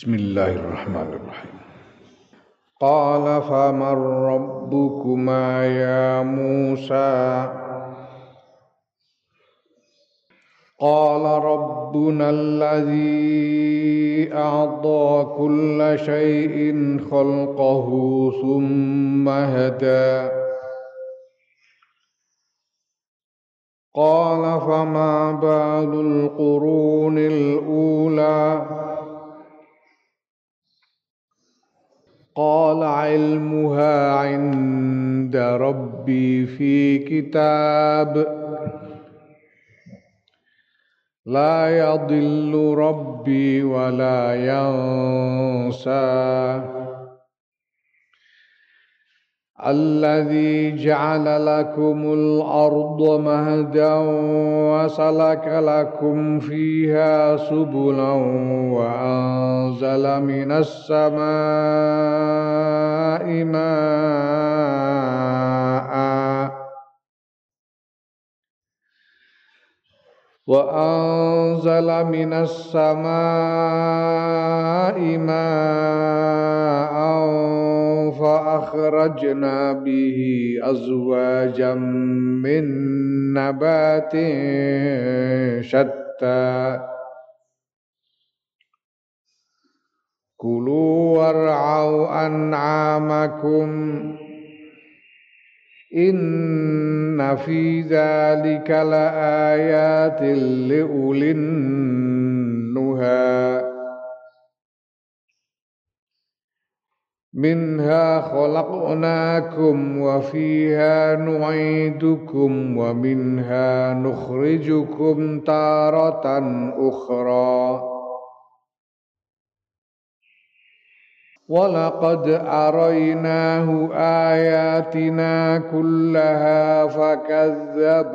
بسم الله الرحمن الرحيم. قال فمن ربكما يا موسى؟ قال ربنا الذي أعطى كل شيء خلقه ثم هدى. قال فما بال القرون الأولى؟ قال علمها عند ربي في كتاب. لا يضل ربي ولا ينسى. الذي جعل لكم الأرض مهدا وسلك لكم فيها سبلا وأنزل من السماء ماء وأنزل من السماء ماء فأخرجنا به أزواجا من نبات شتى. كلوا وارعوا أنعامكم إن في ذلك لآيات لأولي النهى. منها خلقناكم وفيها نعيدكم ومنها نخرجكم تارة أخرى. ولقد أريناه آياتنا كلها فكذب.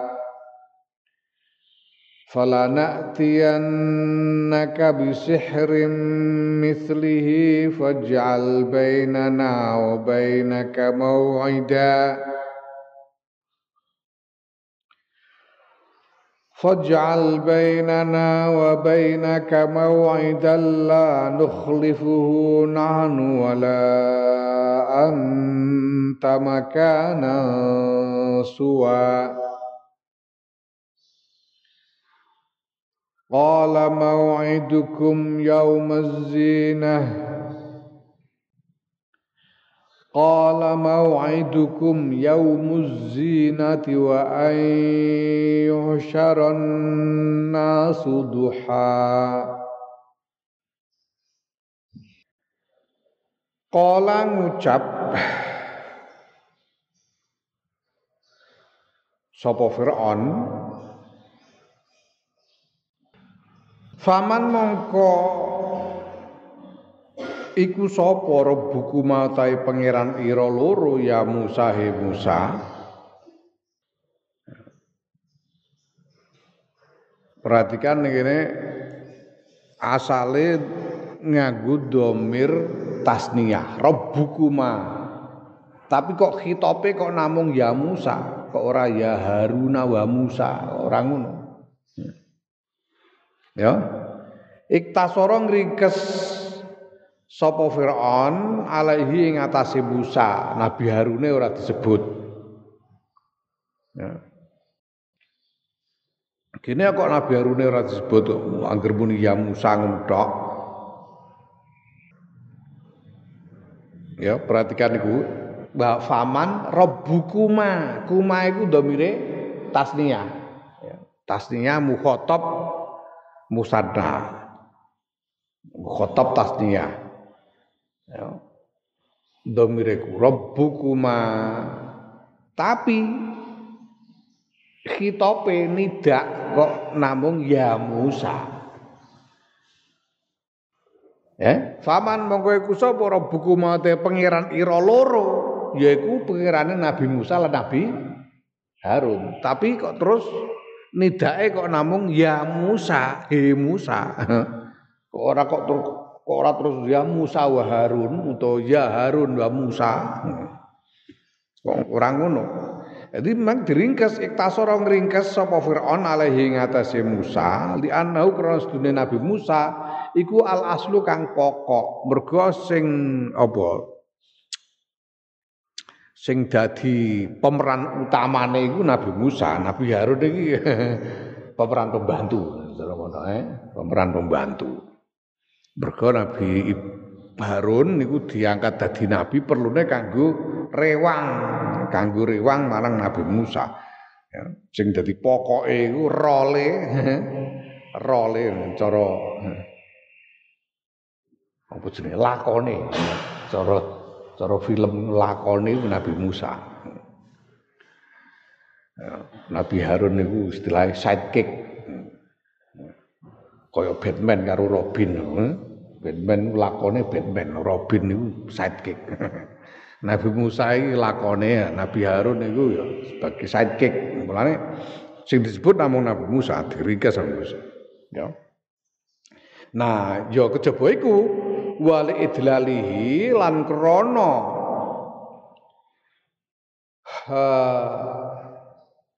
فلنأتينك بسحر مثله فاجعل بيننا وبينك موعدا. فاجعل بيننا وبينك موعدا لا نخلفه نحن ولا أنت مكانا سوى. Qala mau'idukum yawmaz zinah Qala mau'idukum yawmuz zinati wa an yuhsharan nasu duha Qala ngucap Sopo Fir'aun Faman mongko iku sapa buku matai pangeran ira loro ya Musa he Musa. Perhatikan ini asale nganggo domir tasniyah Rabbukuma tapi kok khitope kok namung ya Musa kok ora ya Haruna wa Musa orang ngono Ya. Iktasara ngringkes sapa Firaun alaihi ing atase Musa, Nabi Harune ora disebut. Ya. Kene kok Nabi Harune ora disebut angger muni ya Musa. Ya, perhatikan iku. Mbak Faman Rabbukuma. Kuma iku domire tasniyah. Ya. Tasniyah mukhatab musadda khotab tasniyah. Ya. Domireku rabbukuma tapi khitope nidak kok namung ya Musa. Ya faman mongko iku sapa? Rabbukuma te pangeran ira loro. Yaiku pangerane Nabi Musa lan Nabi Harun. Tapi kok terus nidake kok namung ya Musa, he Musa. kok ora kok terus kok ora terus ya Musa wa Harun utawa ya Harun wa Musa. Kok ora ngono. Jadi memang diringkes iktasara ngringkes sapa Firaun alaihi ngatasi Musa li annahu krana sedune Nabi Musa iku al aslu kang pokok mergo sing apa sing dadi pemeran utamane iku Nabi Musa, Nabi Harun iki pemeran pembantu, eh? pemeran pembantu. Mergo Nabi Harun niku diangkat dadi nabi perlune kanggo rewang, kanggo rewang marang Nabi Musa. Ya, sing dadi pokoke iku role role cara apa jenenge lakone cara cara film lakone Nabi Musa. Nabi Harun niku istilahnya sidekick. Kaya Batman karo Robin. Batman lakone Batman, Robin niku sidekick. Nabi Musa iki lakone Nabi Harun niku ya sebagai sidekick. Mulane sing disebut namung Nabi Musa diringkas sama Musa. Ya. Nah, ya kejaba iku wali idlalihi lan krana.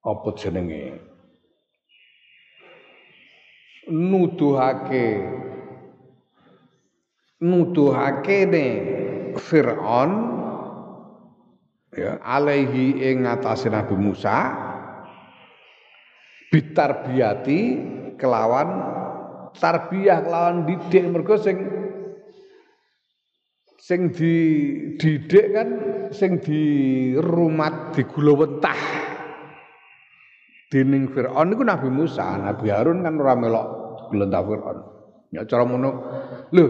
Apa jenenge? Nuduhake. Nuduhake ne Fir'aun ya alaihi ing atase Nabi Musa bitarbiyati kelawan tarbiyah kelawan didik mergo sing sing dididik kan sing di rumat digulawentah dening Firaun niku Nabi Musa, Nabi Harun kan ora melok glentah Firaun. Ya cara ngono. Lho,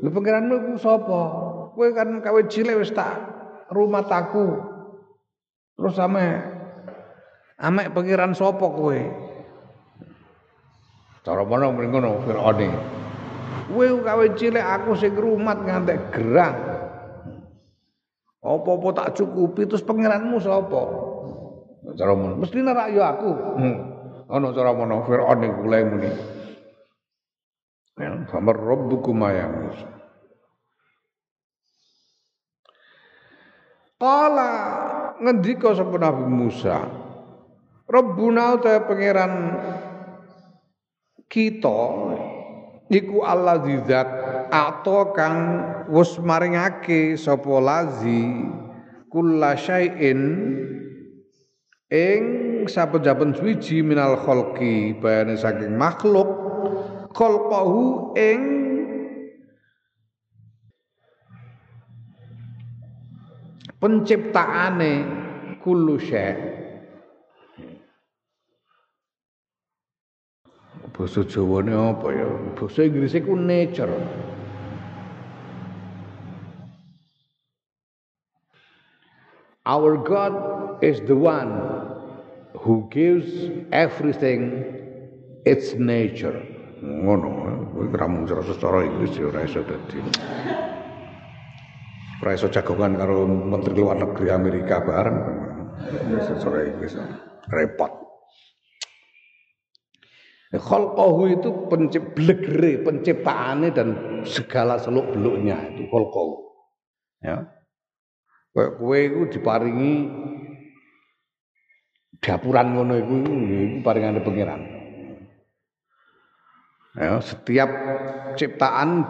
Lha pangeranmu ku sapa? Kowe kan kawe cilik wis tak rumah aku. Terus ame ame pangeran sapa kowe? Cara mana mrene ngono Firaun iki. Kowe kawe cilik aku sing rumat ngantek gerang. Apa-apa tak cukupi terus pangeranmu sapa? Cara ngono. Mesti nek yo aku. Hmm. Ana cara mana Firaun iku mulai muni. Ya, famar rabbukum ya Musa. Kala ngendika sapa Nabi Musa, Rabbuna ta pangeran kita iku Allah zat atau kang wis maringake sapa lazi kullasyai'in ing saben-saben suwiji minal khalqi bayane saking makhluk khalqahu ing penciptaane kullu syai' Basa Jawane apa ya? Basa Inggris ku nature. Our God is the one who gives everything its nature. Ngono kuwi ramu secara Inggris ya ora iso dadi. Ora iso jagongan karo menteri luar negeri Amerika bareng. Secara Inggris repot Khalqahu itu penciplegere, penciptaannya dan segala seluk beluknya itu khalqahu. Ya. Kayak kowe iku diparingi dapuran ngono iku iku paringane pangeran. Ya, setiap ciptaan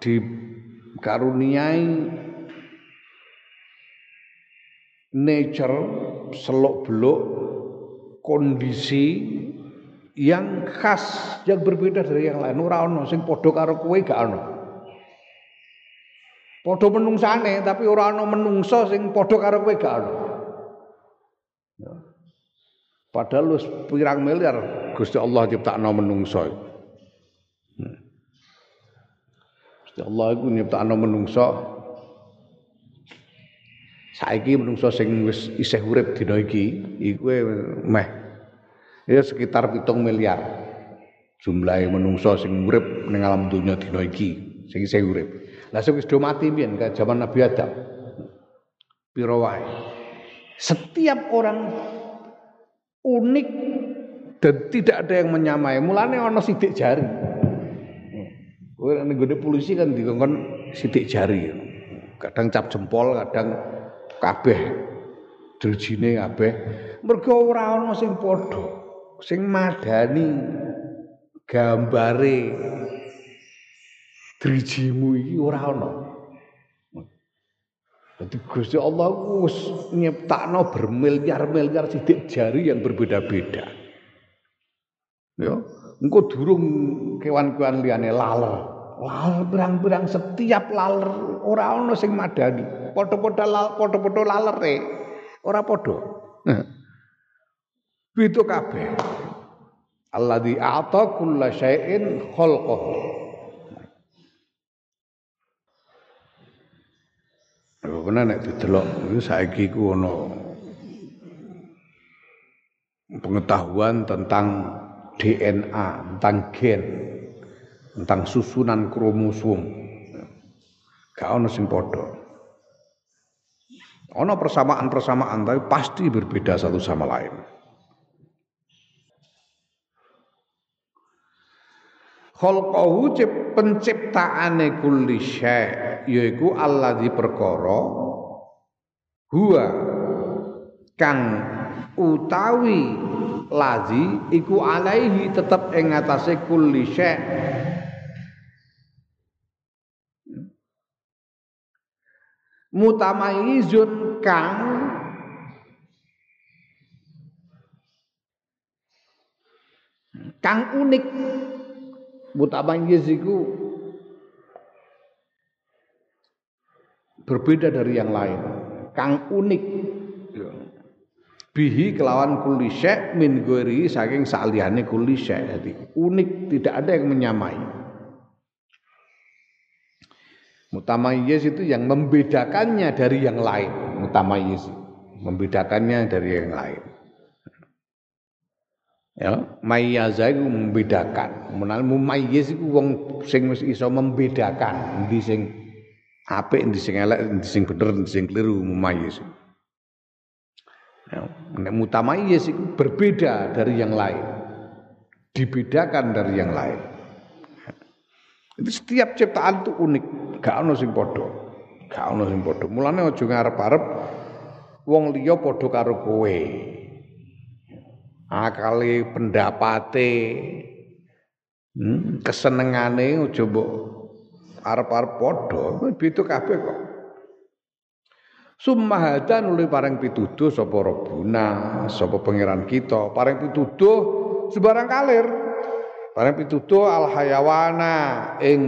dikaruniai nature seluk beluk kondisi yang khas yang berbeda dari yang lain. Ora ono sing padha karo kowe gak ono. Padha menungsane tapi ora ono menungso sing padha karo kowe gak ono. Ya. padahal wis pirang miliar Gusti Allah ciptakno menungso Gusti Allah iku nyiptakno menungso. Saiki menungso sing wis isih urip dina iki iku meh ya sekitar pitung miliar jumlah menungso sing urip ning alam dunya dina iki sing isih urip lah sing wis mati pian zaman Nabi Adam piro wae setiap orang unik dan tidak ada yang menyamai. Mulane ana sidik jari. Kowe nek polisi kan dikongkon sidik jari. Kadang cap jempol, kadang kabeh drijine kabeh. Mergo ora ana sing padha. Sing madani gambare drijimu iki ora ana. Jadi Gusti Allah wis nyiptakno bermiliar-miliar sidik jari yang berbeda-beda. Ya, engko durung kewan-kewan liyane laler. Laler berang-berang setiap laler ora ana sing madani. Padha-padha lal, padha-padha lalere. Ora padha. Beda kabeh. Alladzi a'ta kulla syai'in khalqahu. Karena nek didelok itu saiki ku ana pengetahuan tentang DNA, tentang gen, tentang susunan kromosom. Gak ono sing padha. Ono persamaan-persamaan tapi pasti berbeda satu sama lain. Khalqahu penciptaane kulli syai' yaiku alladzi perkara huwa kang utawi lazi iku alaihi tetep ing atase kulli syai' mutamayizun kang kang unik mutamayyiz iku berbeda dari yang lain. Kang unik. Bihi kelawan kulli min ghairi saking saliyane kulli jadi unik tidak ada yang menyamai. Mutamayyiz itu yang membedakannya dari yang lain. Mutamayyiz membedakannya dari yang lain ya mayyaza iku membedakan. Menal mumayyiz iku wong sing wis iso membedakan. Endi sing apik endi sing elek endi sing bener endi sing keliru mumayyiz. Ya nek mutamayyiz iku berbeda dari yang lain. Dibedakan dari yang lain. Itu setiap ciptaan itu unik. Gak ono sing padha. Gak ono sing padha. Mulane aja ngarep-arep wong liya padha karo kowe akali pendapate. Hmm, kesenengane aja mbok arep-arep padha. Beda kabeh kok. Summahadan oleh pareng pituduh sapa Rabbuna sapa pangeran kita. Pareng pituduh sebarang kalir. Pareng pituduh al hayawana ing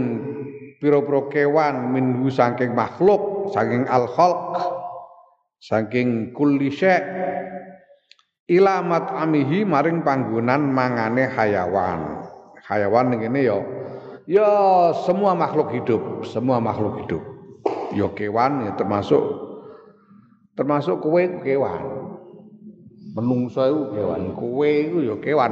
pira-pira kewan minhu saking makhluk saking al khalq saking kulli syai' ilamat amihi maring panggonan mangane hayawan. Hayawan ini ya ya semua makhluk hidup, semua makhluk hidup. Ya kewan ya termasuk termasuk kowe kewan. Menungso iku kewan, kowe iku ya kewan.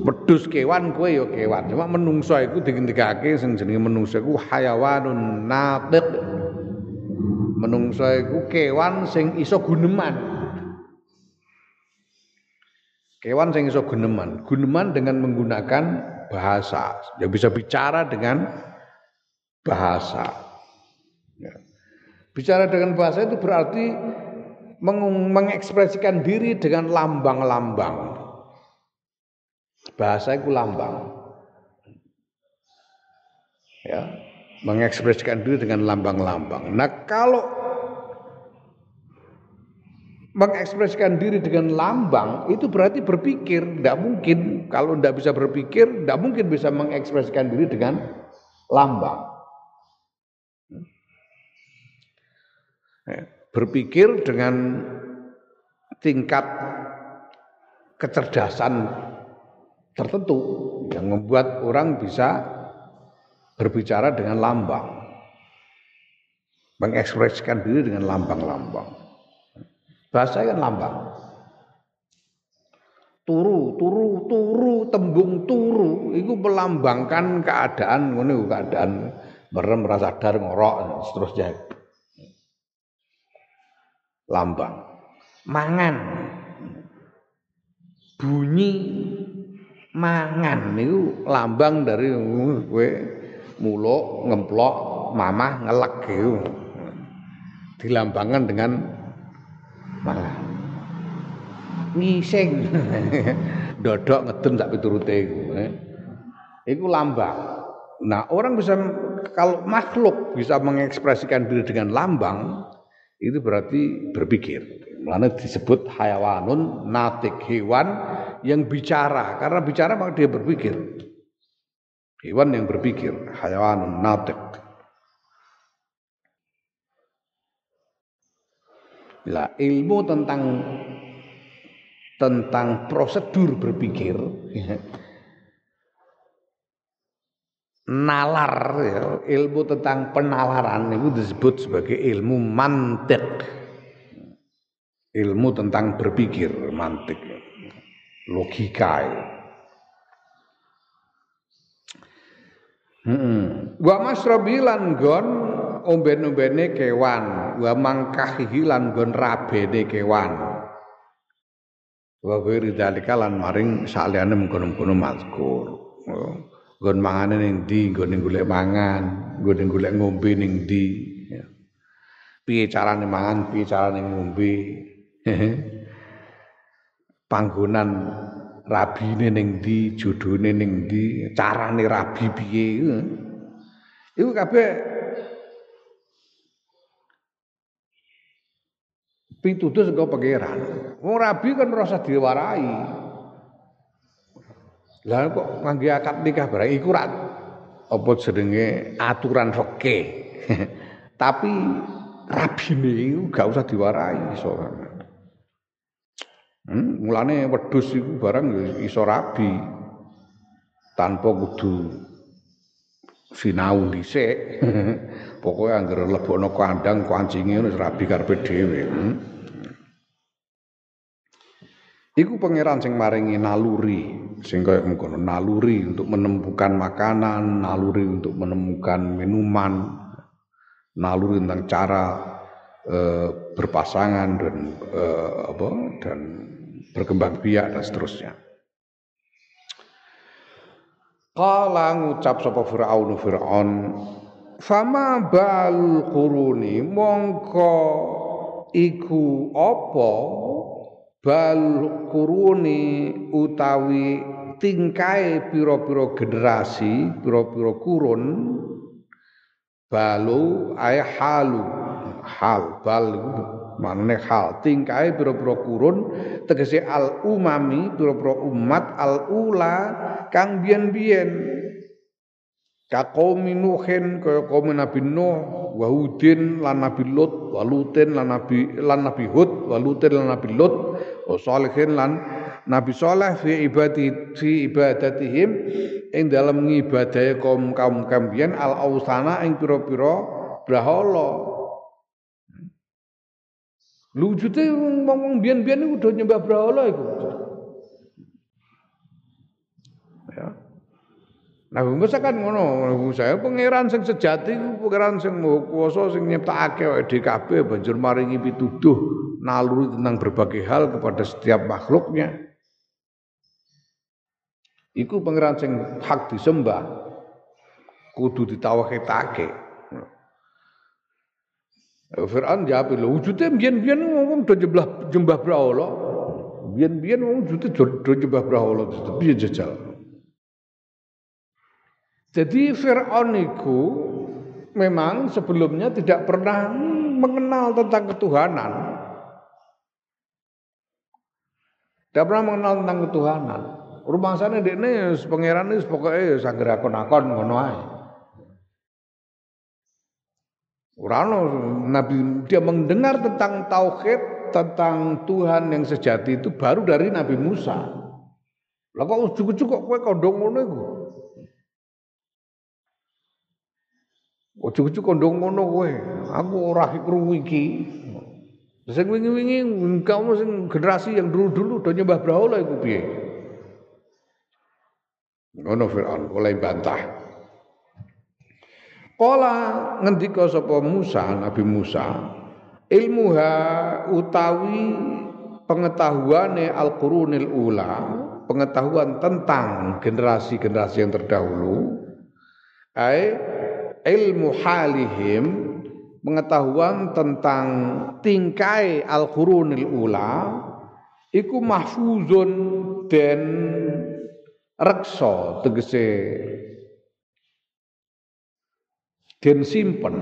Wedhus kewan kowe ya kewan. Cuma menungso iku digendikake sing jenenge menungso iku hayawanun natiq. Menungso iku kewan sing iso guneman. Kewan sing iso guneman, guneman dengan menggunakan bahasa. Ya bisa bicara dengan bahasa. Ya. Bicara dengan bahasa itu berarti meng mengekspresikan diri dengan lambang-lambang. Bahasa itu lambang. Ya, mengekspresikan diri dengan lambang-lambang. Nah, kalau mengekspresikan diri dengan lambang itu berarti berpikir. Tidak mungkin kalau tidak bisa berpikir tidak mungkin bisa mengekspresikan diri dengan lambang. Ya, berpikir dengan tingkat kecerdasan tertentu yang membuat orang bisa berbicara dengan lambang. Mengekspresikan diri dengan lambang-lambang Bahasa kan lambang. Turu, turu, turu, tembung turu itu melambangkan keadaan ngono keadaan merem rasa sadar ngorok seterusnya. Lambang. Mangan. bunyi mangan niku lambang dari kowe muluk ngemplok mamah ngelek gitu dilambangkan dengan mangan ngising dodok ngedem sak piturute iku eh. iku lambang nah orang bisa kalau makhluk bisa mengekspresikan diri dengan lambang itu berarti berpikir. Mana disebut hayawanun natik hewan yang bicara karena bicara maka dia berpikir. Hewan yang berpikir, hayawanun natik. Lah ilmu tentang tentang prosedur berpikir nalar ya, ilmu tentang penalaran itu disebut sebagai ilmu mantik ilmu tentang berpikir mantik logika ya. Hmm. Wa masrabi lan gon omben-ombene kewan, wa mangkahihi lan gon rabene kewan. Wa ghairi dalika lan maring saliyane mengkono-kono mazkur. Nggon mangane ning ndi, nggon golek mangan, nggon golek ngombe ning ndi. Ya. Piye carane mangan, piye carane ngombe. Panggonan rabine ning ndi, jodhone ning ndi, carane rabi piye. Iku kabeh pituduh saka pangeran. Wong rabi kan merasa diwarai. Lah kok ngangge akad nikah barang iku ra apa jenenge aturan fikih. Tapi rabine iku gak usah diwarai iso. Hmm, mulane wedhus iku barang ya iso rabi tanpa kudu sinau dhisik. Pokoke anggere lebokno kandang kancinge wis rabi karepe dhewe. Hmm. Iku pangeran sing maringi naluri, sing kaya mengkono naluri untuk menemukan makanan, naluri untuk menemukan minuman, naluri tentang cara e, berpasangan dan e, apa dan berkembang biak dan seterusnya. Kala ngucap sapa Firaun Firaun Fama bal kuruni mongko iku apa bal kuruni utawi tingkai piro-piro generasi piro-piro kurun balu ay halu. Hal bal manane hal. Tingkai piro-piro kurun tegese al umami piro-piro umat al ula kang biyen-biyen. Ka kaum nuhin kaya kaum nabi nuh wa hudin lan nabi lut wa lutin lan nabi lan nabi hud wa lutin lan nabi lut salihin lan nabi saleh fi ibadati fi ibadatihim ing dalam ngibadahe kaum kaum kambiyen al ausana ing pira-pira brahala Lujute wong-wong biyen-biyen iku udah nyembah brahala iku. Nabi Musa kan ngono, Nabi Musa pangeran sing sejati ku pangeran sing maha kuwasa sing nyiptakake awake kabeh banjur maringi pituduh naluri tentang berbagai hal kepada setiap makhluknya. Iku pangeran sing hak disembah kudu ditawhidake. Fir'aun jawab lho wujude biyen-biyen ngomong do jembah jembah brahala. Biyen-biyen wong wujude do jembah brahala piye jajal. Jadi Fir'aun itu memang sebelumnya tidak pernah mengenal tentang ketuhanan. Tidak pernah mengenal tentang ketuhanan. Rumah sana di ini pangeran ini pokoknya sagera akon-akon ngono Nabi dia mendengar tentang tauhid, tentang Tuhan yang sejati itu baru dari Nabi Musa. Lah kok kok kowe kondong ngono iku? Ojo-ojo kondong ngono kowe. Aku ora krungu iki. Sing wingi-wingi kamu sing generasi yang dulu-dulu do nyembah brahala iku piye? Ngono Firaun oleh bantah. Kala ngendika sapa Musa, Nabi Musa, ilmuha utawi pengetahuan al-qurunil ula, pengetahuan tentang generasi-generasi yang terdahulu, ai ilmu halihim, pengetahuan tentang tingkai al-qurunil ula, iku mahfuzun dan reksa tegese. Den simpen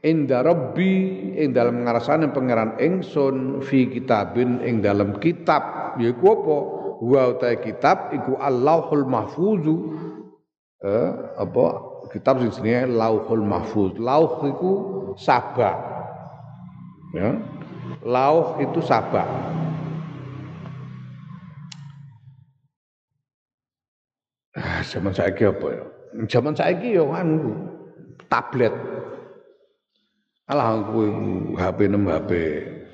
inda rabbi ing dalam ngarsane pangeran ingsun fi kitabin ing dalam kitab. Yaiku apa? Wa ta kitab iku Allahul mahfuzu eh, apa kitab sing jenenge Lauhul Mahfuz. Lauh iku sabak. Ya. Lauh itu sabak. Ah, zaman saiki apa ya? Zaman saiki ya kan tablet. Alah aku HP 6 HP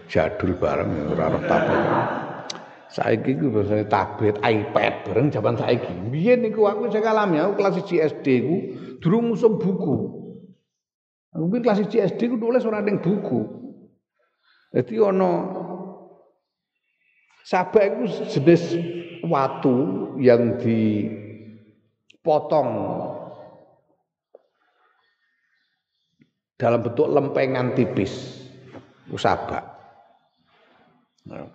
jadul bareng ya, ora ora tablet. Saiki ku biasane tablet, iPad bareng zaman saiki. Biyen niku aku sing alami aku kelas 1 SD ku durung ngusum buku. Bin kelas 1 SD ku nulis ora ning buku. Jadi ono sabak itu jenis watu yang dipotong dalam bentuk lempengan tipis usabak. Nah.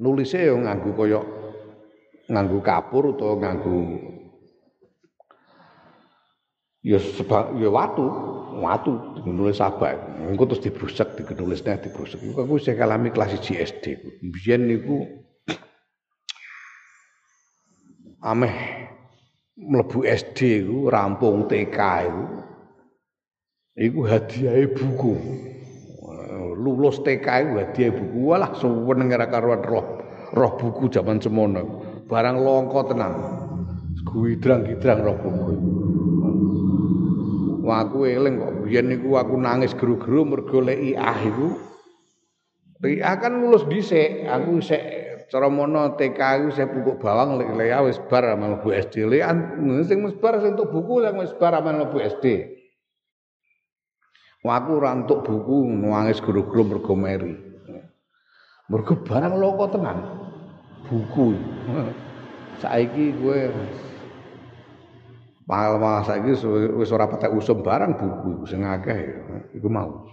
Nulisnya yang nganggu koyok nganggu kapur atau nganggu ya sebab ya watu, watu nulis sabak. Engko terus dibrusek dikenulisnya dibrusek. Iku aku saya kalami kelas GSD. Biyen niku ameh mlebu SD iku rampung TK iku Iku hadiah buku. Lulus TK iku hadiah buku. Walah seneng ora karuan roh roh buku zaman semono. Barang longko tenan. Guidrang-gidrang roh buku. Wah aku eling kok biyen niku aku nangis geru-geru mergo lek IA iku. IA kan lulus dhisik, aku sik cara mono TK iku saya pupuk bawang lek lek wis bar amal Bu SD. Lek sing wis bar sing buku sing wis bar amal Bu SD. Wah aku rantuk buku nangis guru-guru mergo meri. Mergo barang loko tenan. Buku. Saiki kowe Malah saiki wis ora patek usum barang buku sing akeh iku mau.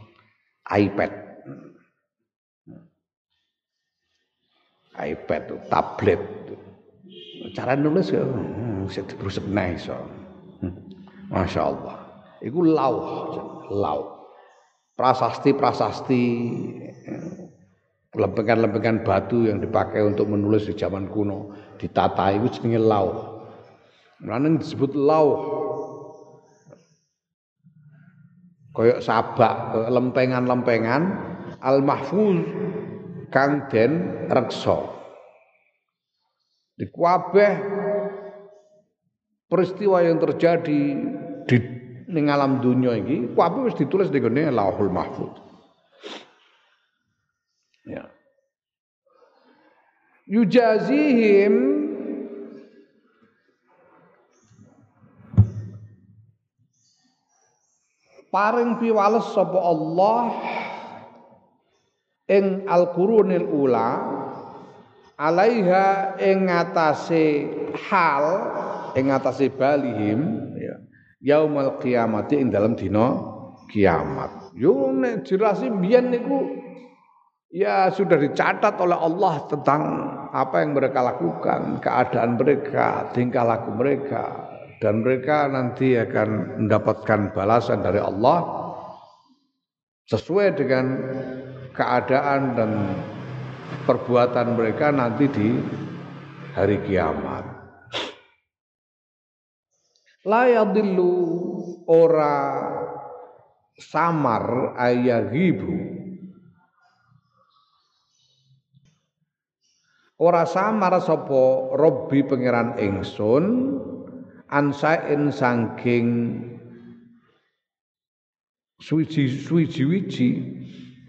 iPad. iPad tablet. Cara nulis ya bisa dibrusep naik iso. Masya Allah. Iku lauh, lauh prasasti-prasasti lempengan-lempengan batu yang dipakai untuk menulis di zaman kuno ditata itu jenenge lauh. Mulane disebut lauh. Koyok sabak lempengan-lempengan al-mahfuz kang den reksa. Di kabeh peristiwa yang terjadi di ning alam dunia iki kabeh wis ditulis di gone Lauhul Mahfuz. Ya. Yujazihim paring piwales sapa Allah ing al-qurunil ula alaiha ing ngatasé hal ing ngatasé balihim yaumal kiamati ing dalam dina kiamat. Yo nek dirasi biyen niku ya sudah dicatat oleh Allah tentang apa yang mereka lakukan, keadaan mereka, tingkah laku mereka dan mereka nanti akan mendapatkan balasan dari Allah sesuai dengan keadaan dan perbuatan mereka nanti di hari kiamat. La yadillu ora samar ayagibu. Ora samar sapa robbi pangeran ingsun ansain saking suwiji-suwiji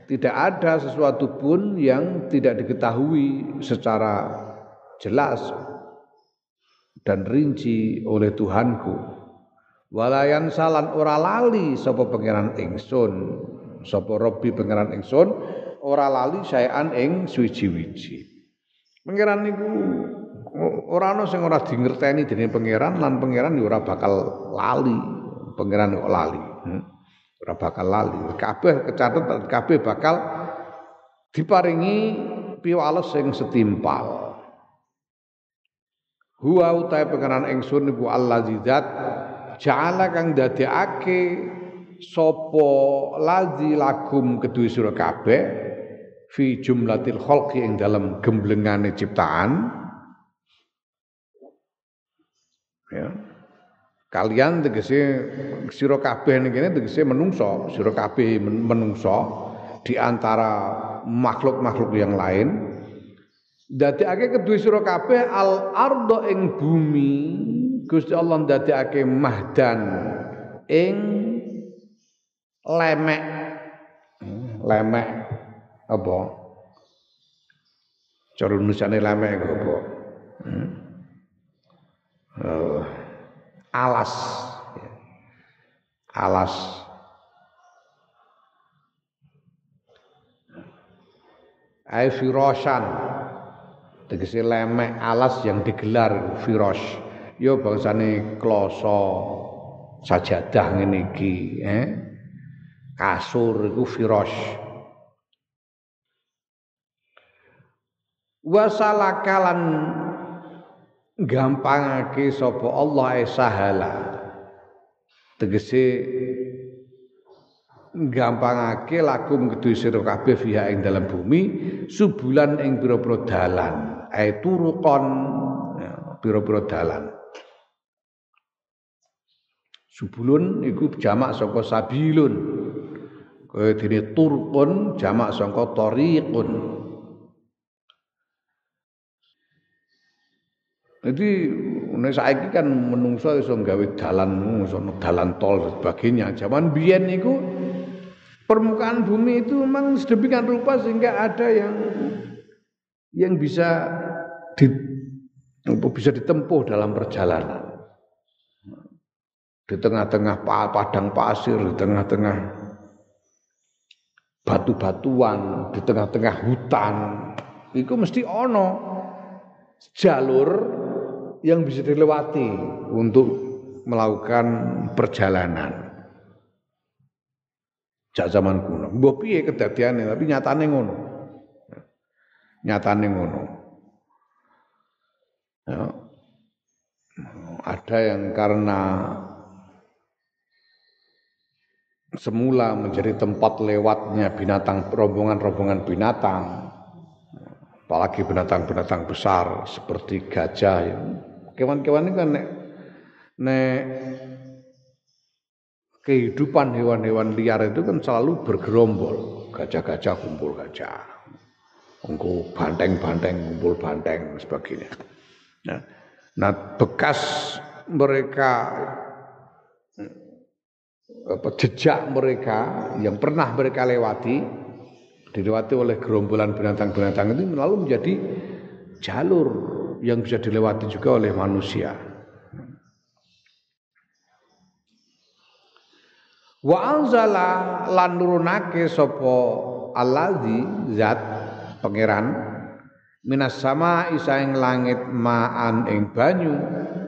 tidak ada sesuatu pun yang tidak diketahui secara jelas dan rinci oleh Tuhanku. Walayan salan ora lali sapa pangeran ingsun, sapa Robbi pangeran ingsun ora lali sayan ing suwiji-wiji. Pangeran niku ora ana sing ora dingerteni dening pangeran lan pangeran ya ora bakal lali. Pangeran kok lali. Hmm? Ora bakal lali. Kabeh kecatet kabeh bakal diparingi piwales sing setimpal. Huwa utai pangeran ingsun iku allazi zat ja'ala kang dadekake sapa lazi lakum kedue sira kabeh fi jumlatil khalqi ing dalam gemblengane ciptaan ya. Kalian tegese sira kabeh ning tegese menungso sira kabeh menungso di antara makhluk-makhluk yang lain. Dadekake kedue sira kabeh al ardo ing bumi Gusti Allah dadekake mahdan ing lemek. Lemek apa? Cara nusane lemek apa? Hmm? Alas. Alas. Ay firashan tegese lemek alas yang digelar firas ya bangsane kloso sajadah ngene iki eh? Kasur iku firas wasalakalan gampangake sapa Allah sahala. Tegese gampangake lakum kedue sira kabeh fiha ing dalam bumi subulan ing pira-pira dalan. Ae turuqon ya, pira-pira dalan. Subulun iku jamak saka sabilun. Kaya dene turqun jamak sangka tariqun Jadi nek saiki kan menungso iso gawe dalan iso dalan tol dan sebagainya. Zaman biyen niku permukaan bumi itu memang sedemikian rupa sehingga ada yang yang bisa di, bisa ditempuh dalam perjalanan. Di tengah-tengah padang pasir, di tengah-tengah batu-batuan di tengah-tengah hutan itu mesti ono jalur yang bisa dilewati untuk melakukan perjalanan. Jak zaman kuno. Mbah piye kedadiane tapi nyatane ngono. Nyatane ngono. Ya. Ada yang karena semula menjadi tempat lewatnya binatang rombongan-rombongan binatang apalagi binatang-binatang besar seperti gajah ya. Kewan-kewan ini kan nek, nek kehidupan hewan-hewan liar itu kan selalu bergerombol. Gajah-gajah kumpul gajah. Kumpul banteng-banteng kumpul banteng sebagainya. Nah, nah bekas mereka apa, jejak mereka yang pernah mereka lewati dilewati oleh gerombolan binatang-binatang itu lalu menjadi jalur yang bisa dilewati juga oleh manusia. Wa anzala lan nurunake sapa allazi zat pangeran minas sama isa ing langit maan ing banyu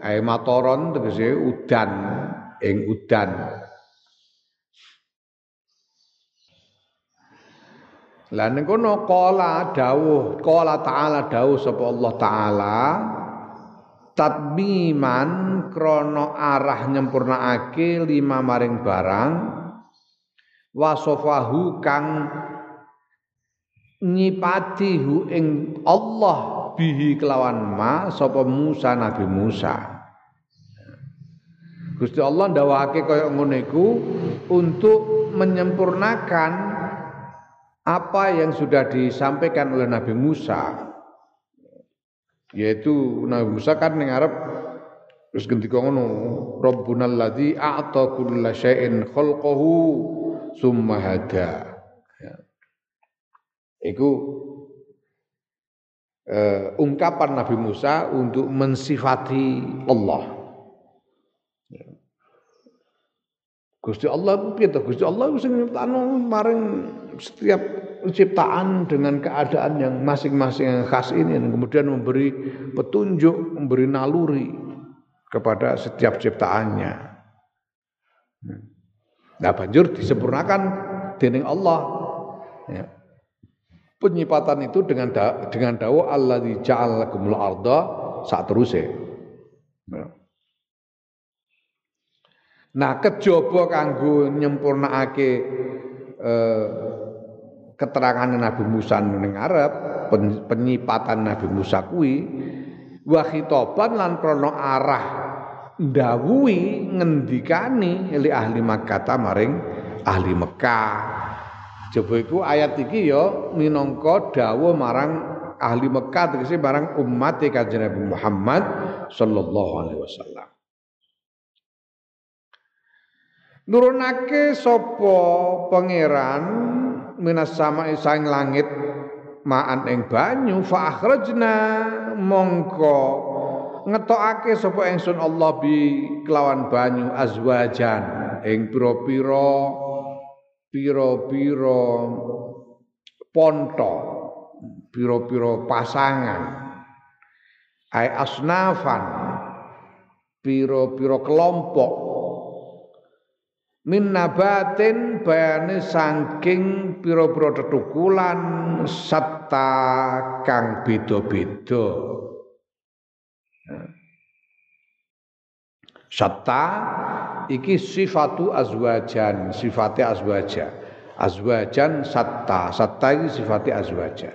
ae matoron tegese udan ing udan Lah ning kono qala dawuh, qala ta'ala dawuh sapa Allah taala tatbiman krana arah nyempurnaake lima maring barang wasofahu kang nyipatihu ing Allah bihi kelawan ma sapa Musa Nabi Musa. Gusti Allah ndawake kaya iku untuk menyempurnakan apa yang sudah disampaikan oleh Nabi Musa yaitu Nabi Musa kan ning arep terus gendika ngono Rabbunal ladzi a'ta kulla syai'in khalqahu summa hada ya. Iku uh, ungkapan Nabi Musa untuk mensifati Allah. Gusti Allah piye? Gusti Allah sing nyiptakno maring setiap ciptaan dengan keadaan yang masing-masing yang khas ini dan kemudian memberi petunjuk, memberi naluri kepada setiap ciptaannya. Nah banjur disempurnakan dening Allah. Ya. Penyipatan itu dengan da, dengan dawa Allah di ja'al lakumul arda saat terusnya. Ya. Nah kejaba kanggo nyempurnakake eh, keterangan Nabi Musa ning Arab, penyipatan Nabi Musa kuwi wa khitaban lan krana arah ndawuhi ngendikani li ahli Makkah maring ahli Mekah. Coba iku ayat iki ya minangka dawuh marang ahli Mekah tegese marang umat Kanjeng Nabi Muhammad sallallahu alaihi wasallam. Nurunake sapa pangeran minas sama saing langit maan ing banyu fa akhrajna mongko ngetokake sapa ingsun Allah bi kelawan banyu azwajan ing pira-pira pira-pira ponto pira-pira pasangan. Ai asnafan pira-pira kelompok min nabatin bayane saking pira-pira tetukulan satta kang beda-beda. Satta iki sifatu azwajan sifate azwaja. Azwajan satta satta iki sifate azwaja.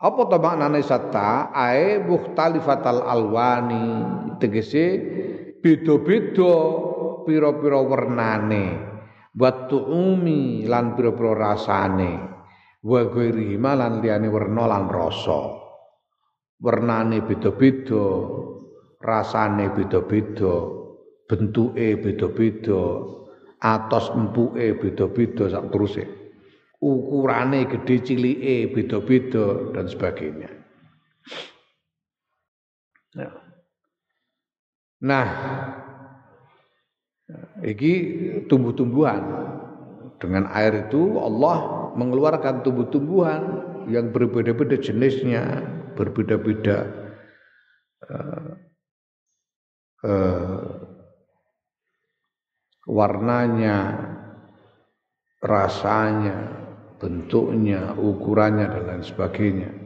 Apa to maknane satta? Ae mukhtalifatal alwani tegese beda-beda pira-pira wernane wa tuumi lan pira-pira rasane. Wa ghairi lan liyane werna lan rasa. Wernane beda-beda rasane beda-beda bentuke beda-beda atos empuke beda-beda sak teruse ukurane gede cilike beda-beda dan sebagainya. Nah Iki tumbuh-tumbuhan. Dengan air itu Allah mengeluarkan tumbuh-tumbuhan yang berbeda-beda jenisnya, berbeda-beda uh, uh, warnanya, rasanya, bentuknya, ukurannya dan lain sebagainya.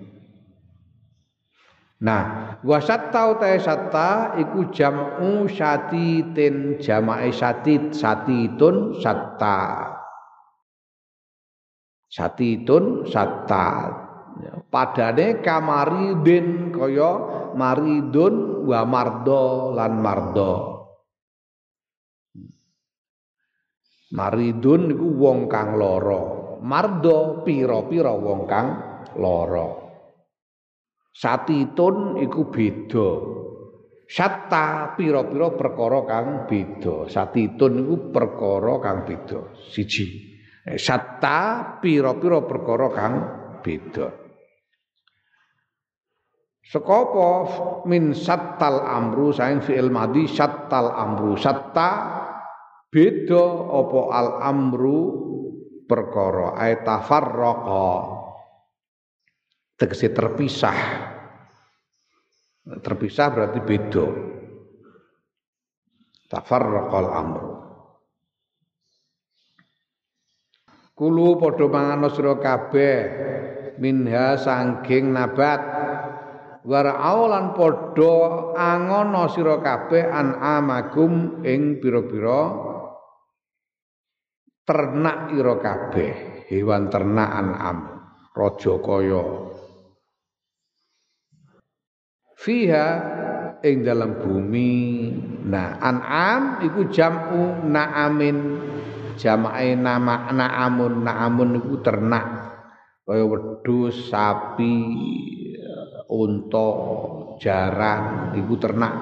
Nah, wasatta utahe satta iku jam'u syatitin jamae syatit satitun satta. Satitun satta. Ya, padane kamaridin kaya maridun wa mardo lan mardo. Maridun iku wong kang lara. Mardo pira-pira wong kang lara. Satitun iku beda. Satta pira-pira perkara kang beda. Satitun iku perkara kang beda. Siji. Eh, satta pira-pira perkara kang beda. Sekopo min sattal amru saing fi'il madhi sattal amru. Satta beda apa al amru perkara ay tafarraqa tegese terpisah. Terpisah berarti beda. Tafarraqal amru. Kulu padha mangan sira kabeh. Minha sangking nabat. Warau lan padha angono sira kabeh an amagum ing pira-pira ternak ira kabeh. Hewan ternak an'am raja kaya fiha ing dalam bumi. Nah an'am iku jam'u na'amin. Jamae nama na'amun. Na'amun iku ternak. Kaya wedhus sapi unta jaran iku ternak.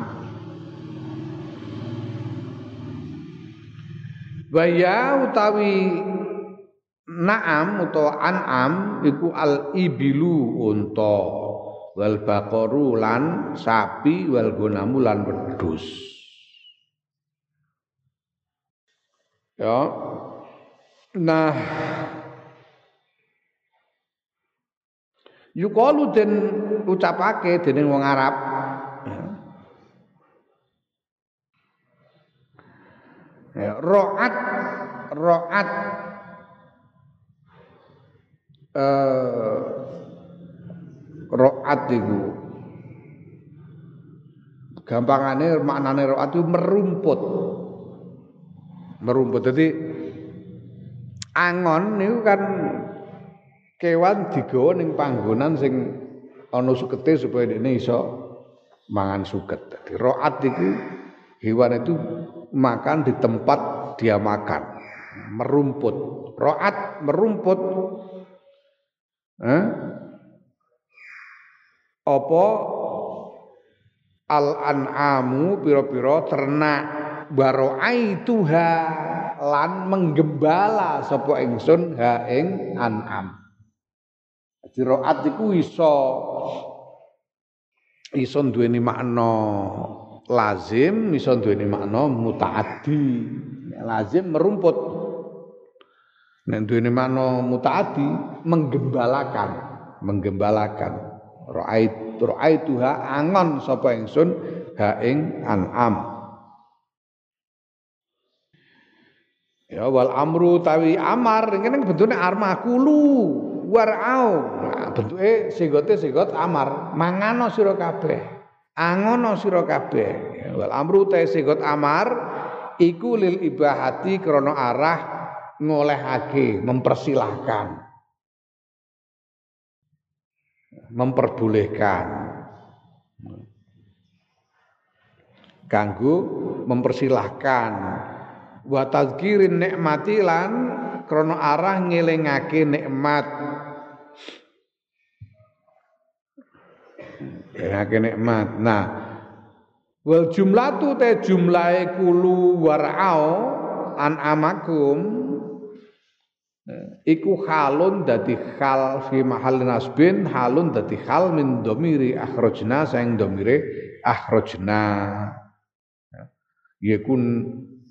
Waya utawi naam utawa an'am iku al ibilu unta wal baqaru lan sapi wal gunamu lan wedhus. Ya. Nah. Yukalu den ucapake dening wong Arab. Ya ro'at ro'at. Eh ro'at iku gampangane maknane ro'at itu merumput merumput jadi angon niku kan kewan digawa ning panggonan sing ana sukete supaya dene iso mangan suket. Dadi roat itu hewan itu makan di tempat dia makan, merumput. Roat merumput. Eh? Apa al an'amu pira-pira ternak tuha lan menggembala sapa ingsun ha ing an'am. Jadi roat iku iso iso duweni makna lazim, iso duweni makna mutaaddi. Lazim merumput. Nek duweni makna mutaaddi menggembalakan, menggembalakan. Ra'ait ra'aituha angon sapa ingsun? Ha ing an'am. Ya wal amru tawi amar ngene bentuknya armakulu warau nah, bentuke sigote sigot amar mangano sira kabeh angono sira kabeh. Wal amru ta sigot amar iku lil ibahati krana arah ngolehake mempersilahkan memperbolehkan. Kanggo mempersilahkan. Wa tadzkirin nikmati lan krana arah ngelingake nikmat. Ngake nikmat. Nah, wal jumlatu te jumlahe kulu warau an amakum iku halun dadi hal fi mahal nasbin halun dadi hal min domiri akhrajna saing domire akhrajna. Yakun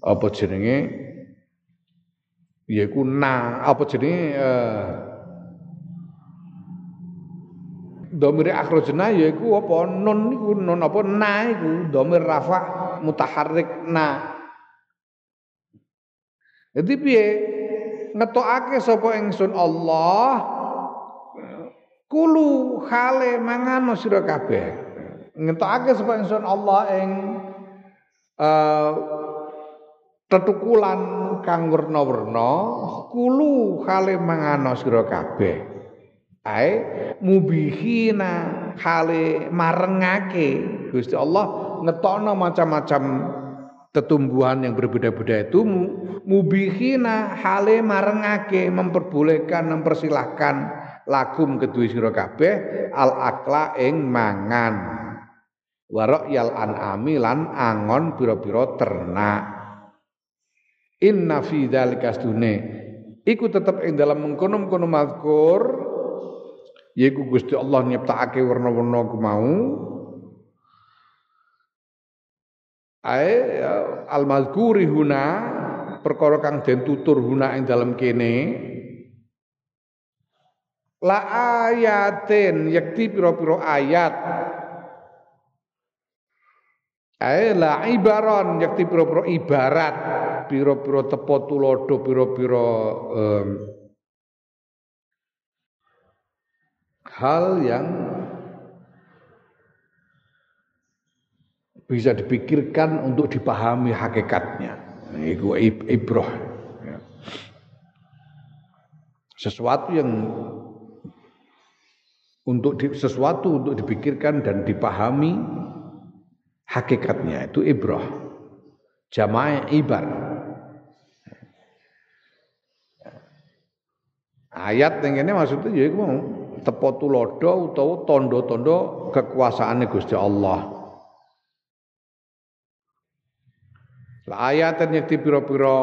apa jenenge? Yakun na apa jenenge uh, domir akhrajna yaiku apa? Nun niku nun apa? Na iku domir rafa mutaharrik na. Jadi piye ngetokake sapa ingsun Allah? Kulu hale mangano sira kabeh. Ngetokake sapa ingsun Allah ing uh, tetukulan kang werna-werna kulu hale mangano sira kabeh. Ae mubihina hale marengake. Gusti Allah ngetokno macam-macam tetumbuhan yang berbeda-beda itu mubihina hale marengake memperbolehkan mempersilahkan lakum kedua sira kabeh al akla ing mangan. Warok yal an'ami lan angon pira-pira ternak. Inna fi dzalika iku tetep ing dalam mengkono-mengkono mazkur yaiku Gusti Allah nyiptakake warna-warna ku mau ae al mazkuri huna perkara kang den tutur huna ing dalam kene. La ayatin yakti pira-pira ayat. Ae la ibaron yakti pira-pira ibarat pira-pira tepo tulodo pira-pira um, hal yang bisa dipikirkan untuk dipahami hakikatnya. Itu ibroh. Ya. Sesuatu yang untuk di, sesuatu untuk dipikirkan dan dipahami hakikatnya itu ibroh. Jamaah ibar. Ayat yang ini maksudnya ya mau tepo tulodo utawa tondo-tondo kekuasaane Gusti Allah. Ayat nyekti pira-pira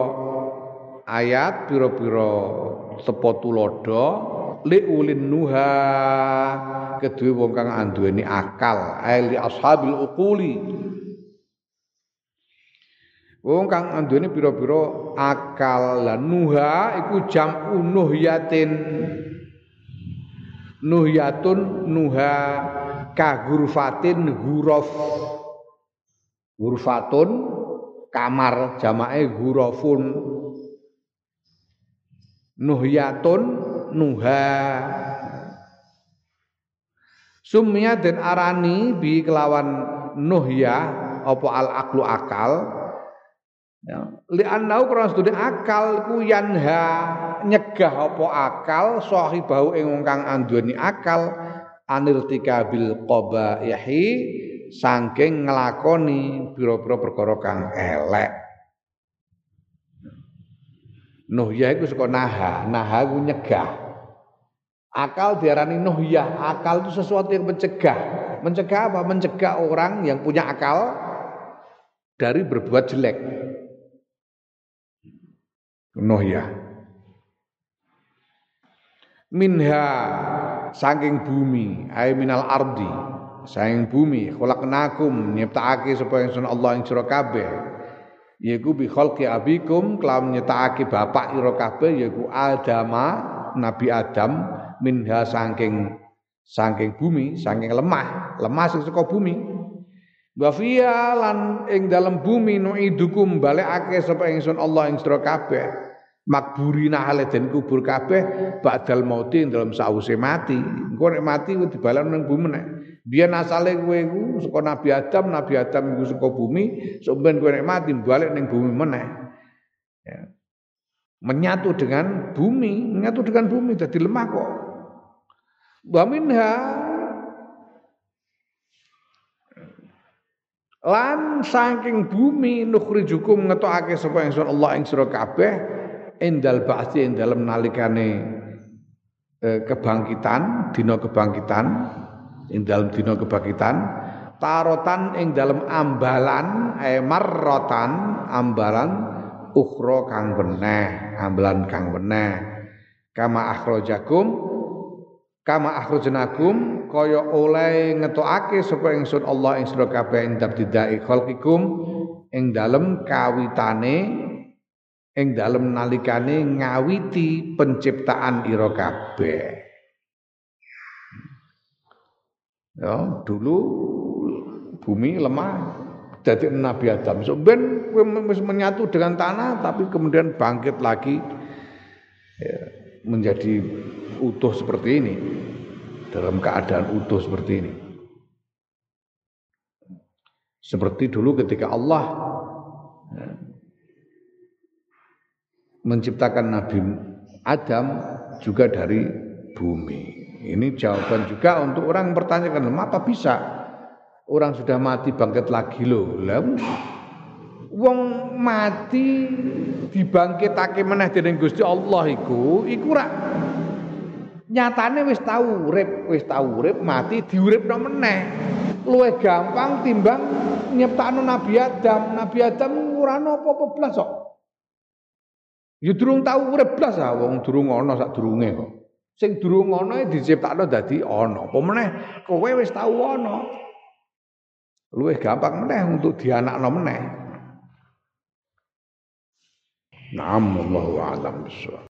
ayat pira-pira tepo tulodo li ulin nuha kedue wong kang anduweni akal li ashabil uquli. Wong kang anduweni pira-pira akal lan nuha iku jam unuh yatin nuhyatun nuha kagurfatin huruf. Hurfatun kamar jamae hurufun nuhyatun nuha. Sumya dan arani bi kelawan nuhya apa al aklu akal? Ya. Li annau studi akal ku yanha nyegah apa akal sahibau ing wong kang anduweni akal anirtika bil qabaihi saking nglakoni pira-pira perkara kang elek Nuhya iku saka naha, naha iku nyegah. Akal diarani nuhyah, akal itu sesuatu yang mencegah. Mencegah apa? Mencegah orang yang punya akal dari berbuat jelek. Nuhyah. Minha saking bumi, ay minal ardi, saking bumi, khalaqnakum nyiptakake supaya ingsun Allah ing sira kabeh. Yaiku bi khalqi abikum kelawan nyiptakake bapak ira kabeh yaiku Adama, Nabi Adam minha saking saking bumi, saking lemah, lemah sing saka bumi. Wa lan ing dalam bumi nuidukum balekake sapa ingsun Allah ing sira kabeh makburina hale den kubur kabeh badal mauti dalam sause mati engko nek mati ku dibalan ning bumi nek biyen asale kowe iku saka Nabi Adam Nabi Adam iku saka bumi sampeyan kowe nek mati balik ning bumi meneh. Ya. menyatu dengan bumi menyatu dengan bumi jadi lemah kok. Wa minha. Lan saking bumi nukhrijukum ngetokake sapa ingsun Allah ing sira kabeh endal ba'si ing nalikane eh, kebangkitan dina kebangkitan ing dalam dina kebangkitan tarotan ing dalam ambalan eh marrotan ambalan ukhra kang beneh ambalan kang beneh kama akhrajakum kama akhrajnakum kaya oleh ngetokake sapa ingsun Allah ing sira kabeh ing tabdidai khalqikum ing dalem kawitane ing dalem nalikane ngawiti penciptaan ira kabeh. Ya, dulu bumi lemah jadi Nabi Adam. So ben menyatu dengan tanah tapi kemudian bangkit lagi ya, menjadi utuh seperti ini dalam keadaan utuh seperti ini. Seperti dulu ketika Allah ya, menciptakan Nabi Adam juga dari bumi. Ini jawaban juga untuk orang yang bertanyakan, apa bisa orang sudah mati bangkit lagi loh? Lah wong mati dibangkitake meneh dening Gusti Allah iku iku nyatane wis tau urip, wis tau urip mati diuripno meneh. Luwih gampang timbang nyiptakno Nabi Adam. Nabi Adam ora apa-apa kok. Ya durung tau urip ah wong durung ana sak durunge kok. Sing durung ana diciptakno dadi ana. Apa meneh kowe wis tau ana. Luwih gampang meneh untuk dianakno meneh. Naam Allahu a'lam bishawab.